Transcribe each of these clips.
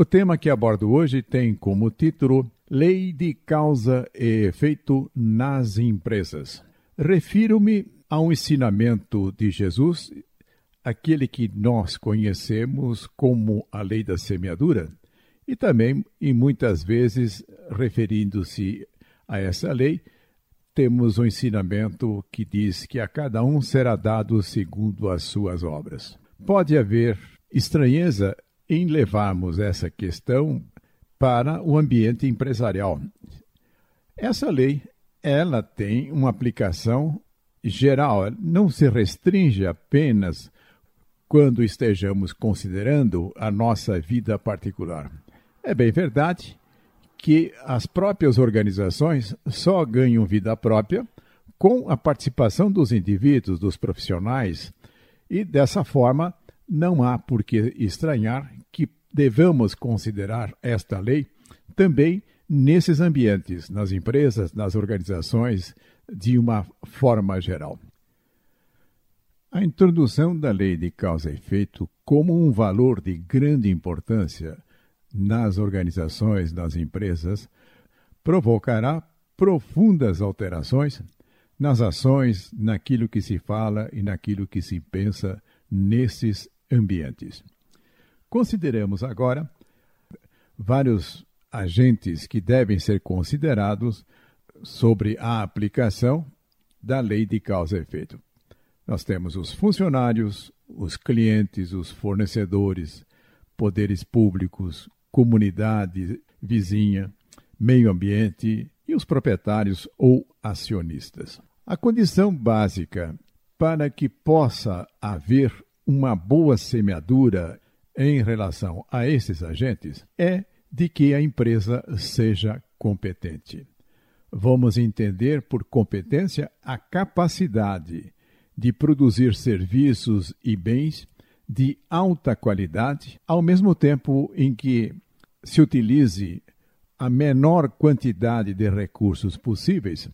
O tema que abordo hoje tem como título Lei de Causa e Efeito nas Empresas. Refiro-me a um ensinamento de Jesus, aquele que nós conhecemos como a lei da semeadura, e também, e muitas vezes, referindo-se a essa lei, temos um ensinamento que diz que a cada um será dado segundo as suas obras. Pode haver estranheza em levarmos essa questão para o ambiente empresarial. Essa lei, ela tem uma aplicação geral, não se restringe apenas quando estejamos considerando a nossa vida particular. É bem verdade que as próprias organizações só ganham vida própria com a participação dos indivíduos, dos profissionais, e dessa forma não há por que estranhar que devamos considerar esta lei também nesses ambientes, nas empresas, nas organizações, de uma forma geral. A introdução da lei de causa e efeito como um valor de grande importância nas organizações, nas empresas, provocará profundas alterações nas ações, naquilo que se fala e naquilo que se pensa nesses ambientes. Consideremos agora vários agentes que devem ser considerados sobre a aplicação da lei de causa e efeito. Nós temos os funcionários, os clientes, os fornecedores, poderes públicos, comunidade vizinha, meio ambiente e os proprietários ou acionistas. A condição básica para que possa haver uma boa semeadura em relação a esses agentes é de que a empresa seja competente. Vamos entender por competência a capacidade de produzir serviços e bens de alta qualidade, ao mesmo tempo em que se utilize a menor quantidade de recursos possíveis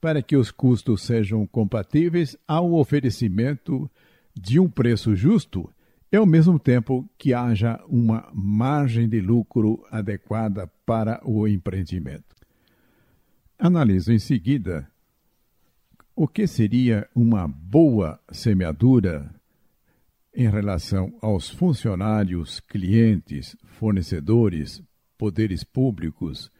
para que os custos sejam compatíveis ao oferecimento de um preço justo e ao mesmo tempo que haja uma margem de lucro adequada para o empreendimento. Analiso em seguida o que seria uma boa semeadura em relação aos funcionários, clientes, fornecedores, poderes públicos,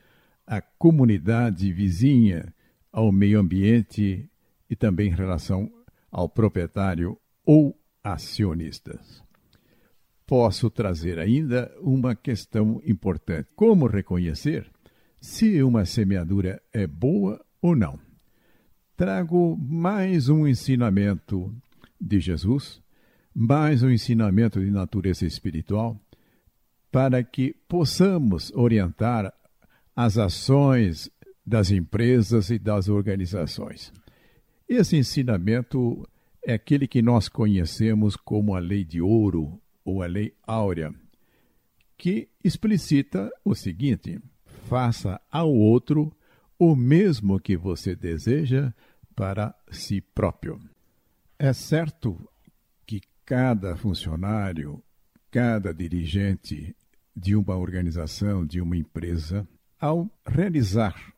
à comunidade vizinha, ao meio ambiente e também em relação ao proprietário ou acionistas. Posso trazer ainda uma questão importante: como reconhecer se uma semeadura é boa ou não? Trago mais um ensinamento de Jesus mais um ensinamento de natureza espiritual para que possamos orientar as ações das empresas e das organizações. Esse ensinamento é aquele que nós conhecemos como a lei de ouro ou a lei áurea, que explicita o seguinte: faça ao outro o mesmo que você deseja para si próprio. É certo cada funcionário, cada dirigente de uma organização, de uma empresa, ao realizar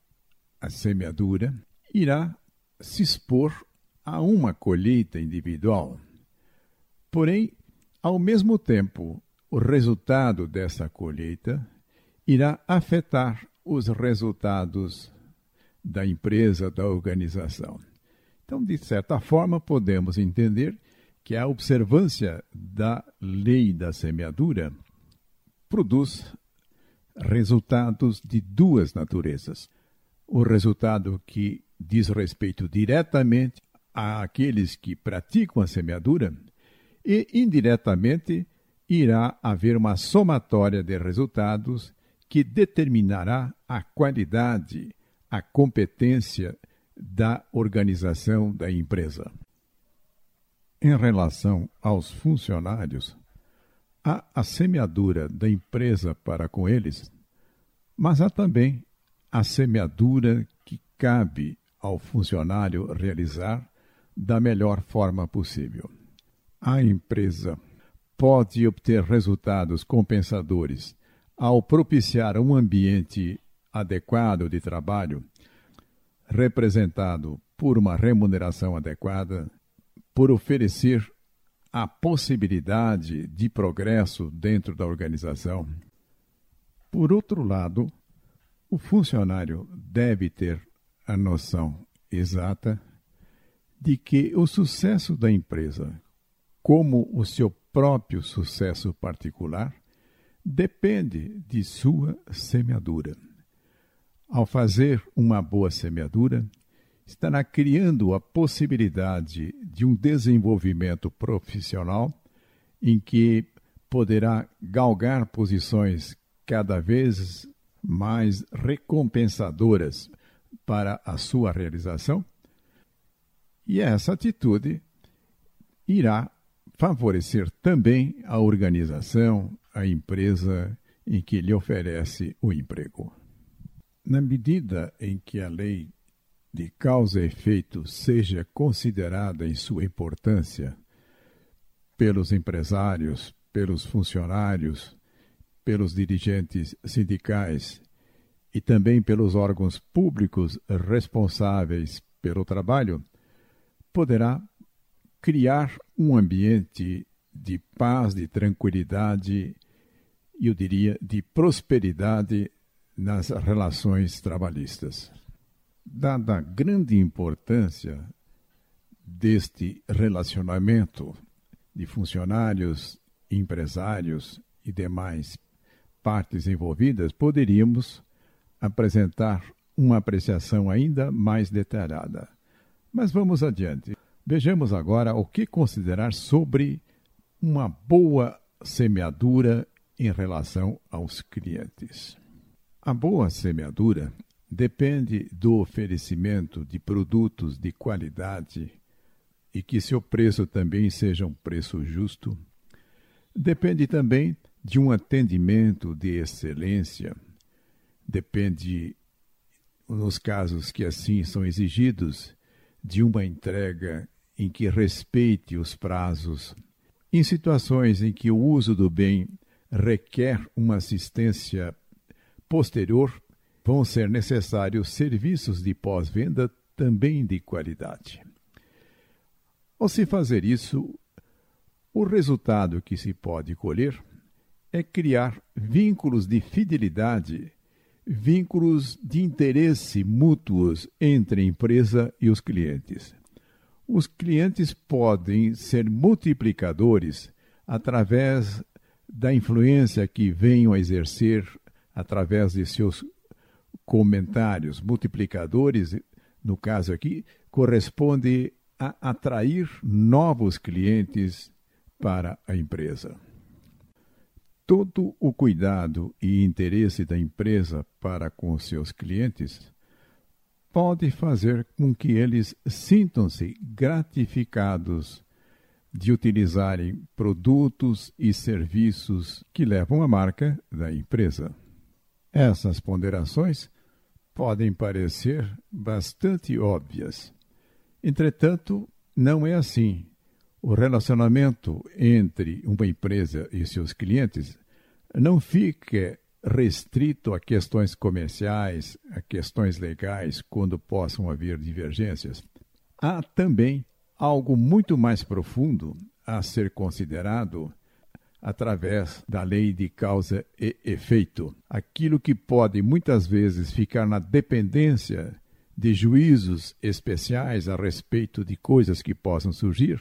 a semeadura, irá se expor a uma colheita individual. Porém, ao mesmo tempo, o resultado dessa colheita irá afetar os resultados da empresa, da organização. Então, de certa forma, podemos entender que a observância da lei da semeadura produz resultados de duas naturezas. O resultado que diz respeito diretamente àqueles que praticam a semeadura e indiretamente irá haver uma somatória de resultados que determinará a qualidade, a competência da organização da empresa. Em relação aos funcionários, há a semeadura da empresa para com eles, mas há também a semeadura que cabe ao funcionário realizar da melhor forma possível. A empresa pode obter resultados compensadores ao propiciar um ambiente adequado de trabalho, representado por uma remuneração adequada, por oferecer a possibilidade de progresso dentro da organização. Por outro lado, o funcionário deve ter a noção exata de que o sucesso da empresa, como o seu próprio sucesso particular, depende de sua semeadura. Ao fazer uma boa semeadura, estará criando a possibilidade de um desenvolvimento profissional em que poderá galgar posições cada vez mais recompensadoras para a sua realização, e essa atitude irá favorecer também a organização, a empresa em que lhe oferece o emprego. Na medida em que a lei de causa e efeito seja considerada em sua importância pelos empresários, pelos funcionários, pelos dirigentes sindicais e também pelos órgãos públicos responsáveis pelo trabalho, poderá criar um ambiente de paz, de tranquilidade eu diria, de prosperidade nas relações trabalhistas. Dada a grande importância deste relacionamento de funcionários, empresários e demais partes envolvidas, poderíamos apresentar uma apreciação ainda mais detalhada. Mas vamos adiante. Vejamos agora o que considerar sobre uma boa semeadura em relação aos clientes. A boa semeadura depende do oferecimento de produtos de qualidade e que seu preço também seja um preço justo. Depende também de um atendimento de excelência. Depende, nos casos que assim são exigidos, de uma entrega em que respeite os prazos. Em situações em que o uso do bem requer uma assistência posterior, vão ser necessários serviços de pós-venda também de qualidade. Ao se fazer isso, o resultado que se pode colher é criar vínculos de fidelidade, vínculos de interesse mútuos entre a empresa e os clientes. Os clientes podem ser multiplicadores através da influência que venham a exercer através de seus comentários multiplicadores, no caso aqui, corresponde a atrair novos clientes para a empresa. Todo o cuidado e interesse da empresa para com seus clientes pode fazer com que eles sintam-se gratificados de utilizarem produtos e serviços que levam a marca da empresa. Essas ponderações podem parecer bastante óbvias. Entretanto, não é assim o relacionamento entre uma empresa e seus clientes não fica restrito a questões comerciais, a questões legais, quando possam haver divergências. Há também algo muito mais profundo a ser considerado através da lei de causa e efeito. Aquilo que pode muitas vezes ficar na dependência de juízos especiais a respeito de coisas que possam surgir,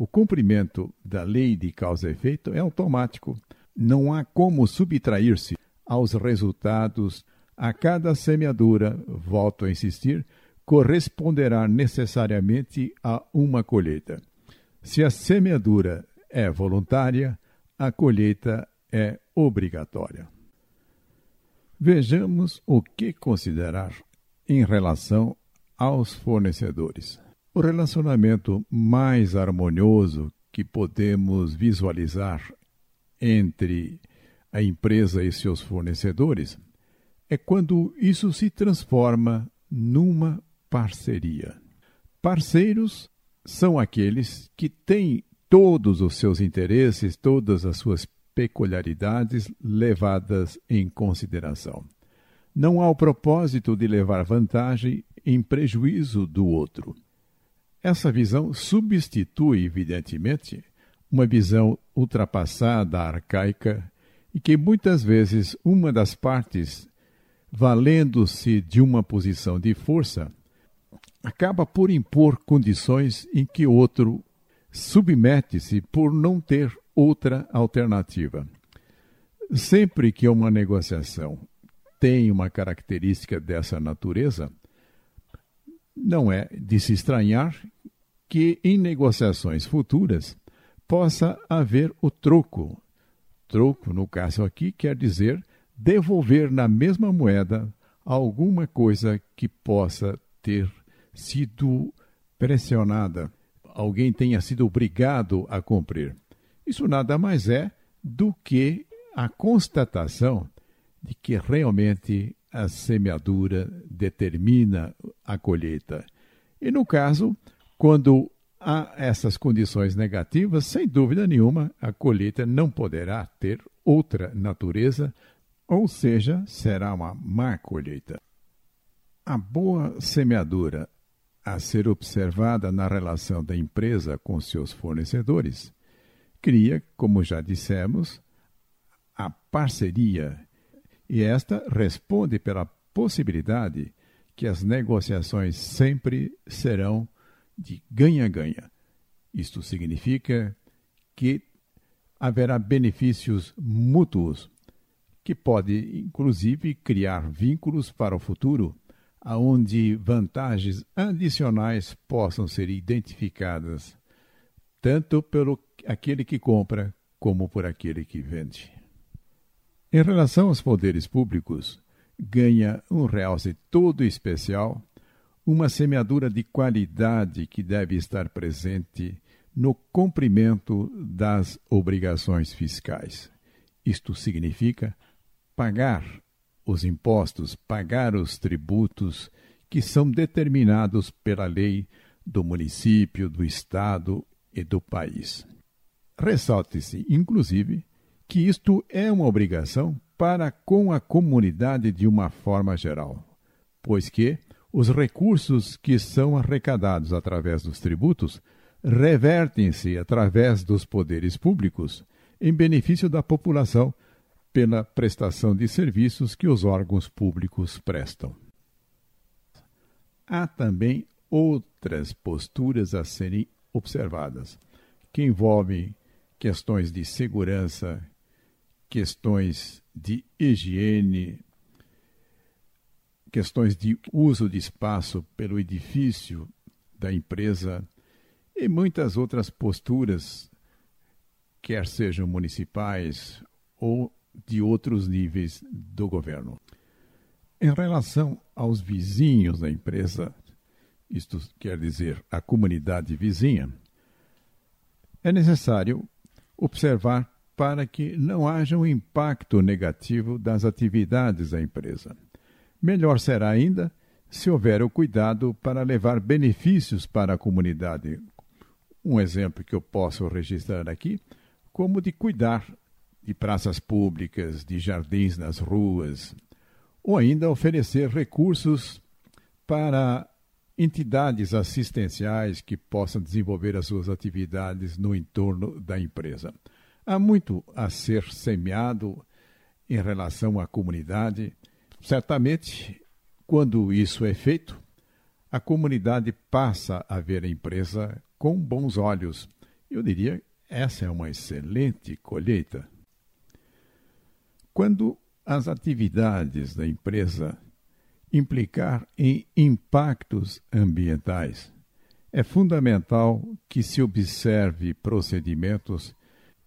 o cumprimento da lei de causa e efeito é automático. Não há como subtrair-se aos resultados. A cada semeadura, volto a insistir, corresponderá necessariamente a uma colheita. Se a semeadura é voluntária, a colheita é obrigatória. Vejamos o que considerar em relação aos fornecedores. O relacionamento mais harmonioso que podemos visualizar entre a empresa e seus fornecedores é quando isso se transforma numa parceria. Parceiros são aqueles que têm todos os seus interesses, todas as suas peculiaridades levadas em consideração. Não há o propósito de levar vantagem em prejuízo do outro. Essa visão substitui, evidentemente, uma visão ultrapassada, arcaica, e que muitas vezes uma das partes, valendo-se de uma posição de força, acaba por impor condições em que outro submete-se por não ter outra alternativa. Sempre que uma negociação tem uma característica dessa natureza, não é de se estranhar que em negociações futuras possa haver o troco. Troco, no caso aqui, quer dizer devolver na mesma moeda alguma coisa que possa ter sido pressionada, alguém tenha sido obrigado a cumprir. Isso nada mais é do que a constatação de que realmente a semeadura determina a colheita. E no caso, quando há essas condições negativas, sem dúvida nenhuma, a colheita não poderá ter outra natureza, ou seja, será uma má colheita. A boa semeadura a ser observada na relação da empresa com seus fornecedores cria, como já dissemos, a parceria, e esta responde pela possibilidade que as negociações sempre serão de ganha-ganha. Isto significa que haverá benefícios mútuos, que pode inclusive criar vínculos para o futuro, aonde vantagens adicionais possam ser identificadas tanto pelo aquele que compra como por aquele que vende. Em relação aos poderes públicos, ganha um realce todo especial uma semeadura de qualidade que deve estar presente no cumprimento das obrigações fiscais. Isto significa pagar os impostos, pagar os tributos que são determinados pela lei do município, do estado e do país. Ressalte-se, inclusive, que isto é uma obrigação para com a comunidade de uma forma geral, pois que os recursos que são arrecadados através dos tributos revertem-se através dos poderes públicos em benefício da população pela prestação de serviços que os órgãos públicos prestam. Há também outras posturas a serem observadas, que envolvem questões de segurança, questões de higiene, questões de uso de espaço pelo edifício da empresa e muitas outras posturas, quer sejam municipais ou de outros níveis do governo. Em relação aos vizinhos da empresa, isto quer dizer a comunidade vizinha, é necessário observar para que não haja um impacto negativo das atividades da empresa. Melhor será ainda se houver o cuidado para levar benefícios para a comunidade. Um exemplo que eu posso registrar aqui, como de cuidar de praças públicas, de jardins nas ruas, ou ainda oferecer recursos para entidades assistenciais que possam desenvolver as suas atividades no entorno da empresa. Há muito a ser semeado em relação à comunidade Certamente, quando isso é feito, a comunidade passa a ver a empresa com bons olhos. Eu diria, essa é uma excelente colheita. Quando as atividades da empresa implicar em impactos ambientais, é fundamental que se observe procedimentos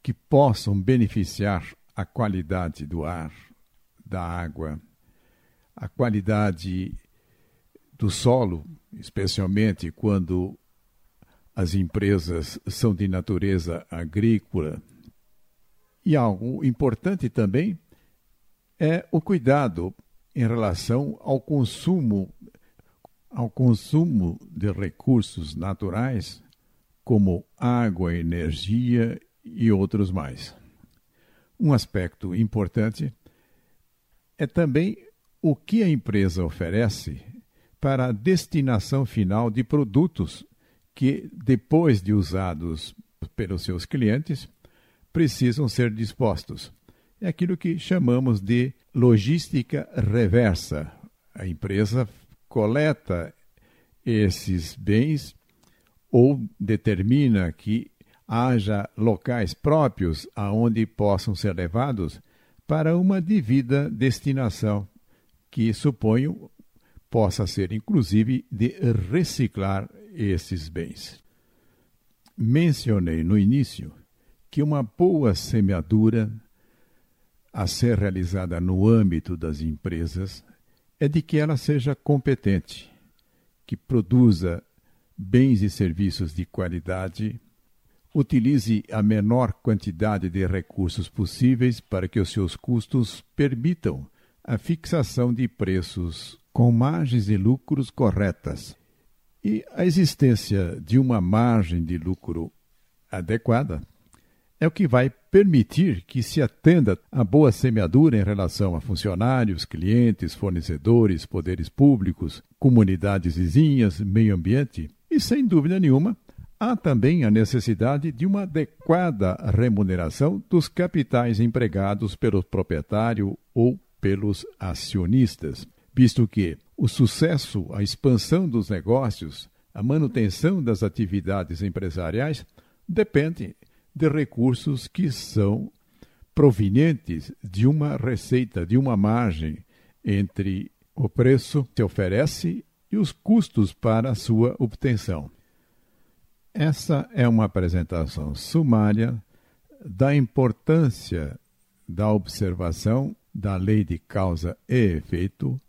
que possam beneficiar a qualidade do ar, da água, a qualidade do solo, especialmente quando as empresas são de natureza agrícola. E algo importante também é o cuidado em relação ao consumo ao consumo de recursos naturais como água, energia e outros mais. Um aspecto importante é também o que a empresa oferece para a destinação final de produtos que, depois de usados pelos seus clientes, precisam ser dispostos. É aquilo que chamamos de logística reversa. A empresa coleta esses bens ou determina que haja locais próprios aonde possam ser levados para uma devida destinação, que suponho possa ser inclusive de reciclar esses bens. Mencionei no início que uma boa semeadura a ser realizada no âmbito das empresas é de que ela seja competente, que produza bens e serviços de qualidade, utilize a menor quantidade de recursos possíveis para que os seus custos permitam a fixação de preços com margens de lucros corretas. E a existência de uma margem de lucro adequada é o que vai permitir que se atenda a boa semeadura em relação a funcionários, clientes, fornecedores, poderes públicos, comunidades vizinhas, meio ambiente e, sem dúvida nenhuma, há também a necessidade de uma adequada remuneração dos capitais empregados pelo proprietário ou pelos acionistas, visto que o sucesso, a expansão dos negócios, a manutenção das atividades empresariais depende de recursos que são provenientes de uma receita, de uma margem entre o preço que se oferece e os custos para a sua obtenção. Essa é uma apresentação sumária da importância da observação da lei de causa e efeito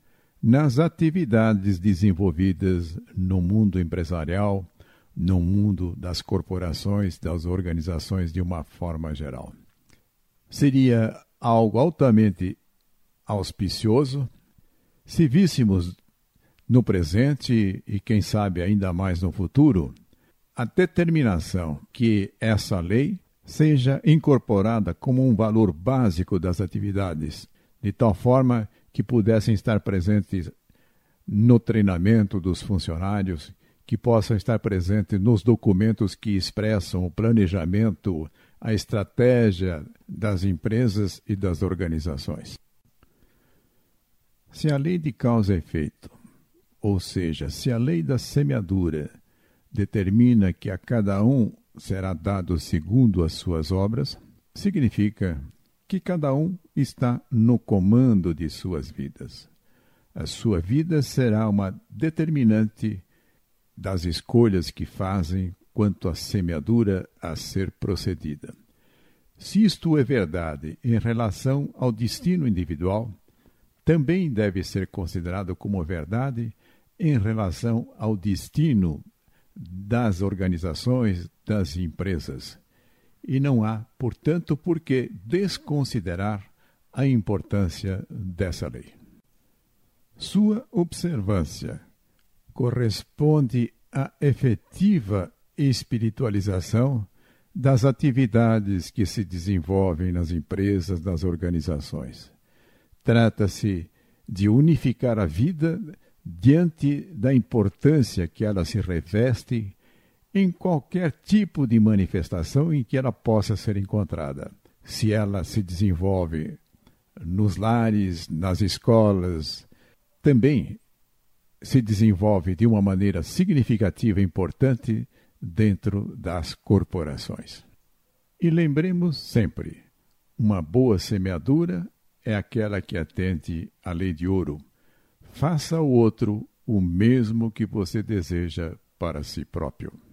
nas atividades desenvolvidas no mundo empresarial no mundo das corporações, das organizações de uma forma geral. Seria algo altamente auspicioso se víssemos no presente e quem sabe ainda mais no futuro a determinação que essa lei seja incorporada como um valor básico das atividades, de tal forma que pudessem estar presentes no treinamento dos funcionários que possam estar presentes nos documentos que expressam o planejamento, a estratégia das empresas e das organizações. Se a lei de causa e efeito, ou seja, se a lei da semeadura determina que a cada um será dado segundo as suas obras, significa que cada um está no comando de suas vidas. A sua vida será uma determinante das escolhas que fazem quanto à semeadura a ser procedida. Se isto é verdade em relação ao destino individual, também deve ser considerado como verdade em relação ao destino das organizações, das empresas. E não há, portanto, por que desconsiderar a importância dessa lei. Sua observância corresponde à efetiva espiritualização das atividades que se desenvolvem nas empresas, nas organizações. Trata-se de unificar a vida diante da importância que ela se reveste em qualquer tipo de manifestação em que ela possa ser encontrada. Se ela se desenvolve nos lares, nas escolas, também se desenvolve de uma maneira significativa e importante dentro das corporações. E lembremos sempre: uma boa semeadura é aquela que atende à lei de ouro. Faça ao outro o mesmo que você deseja para si próprio.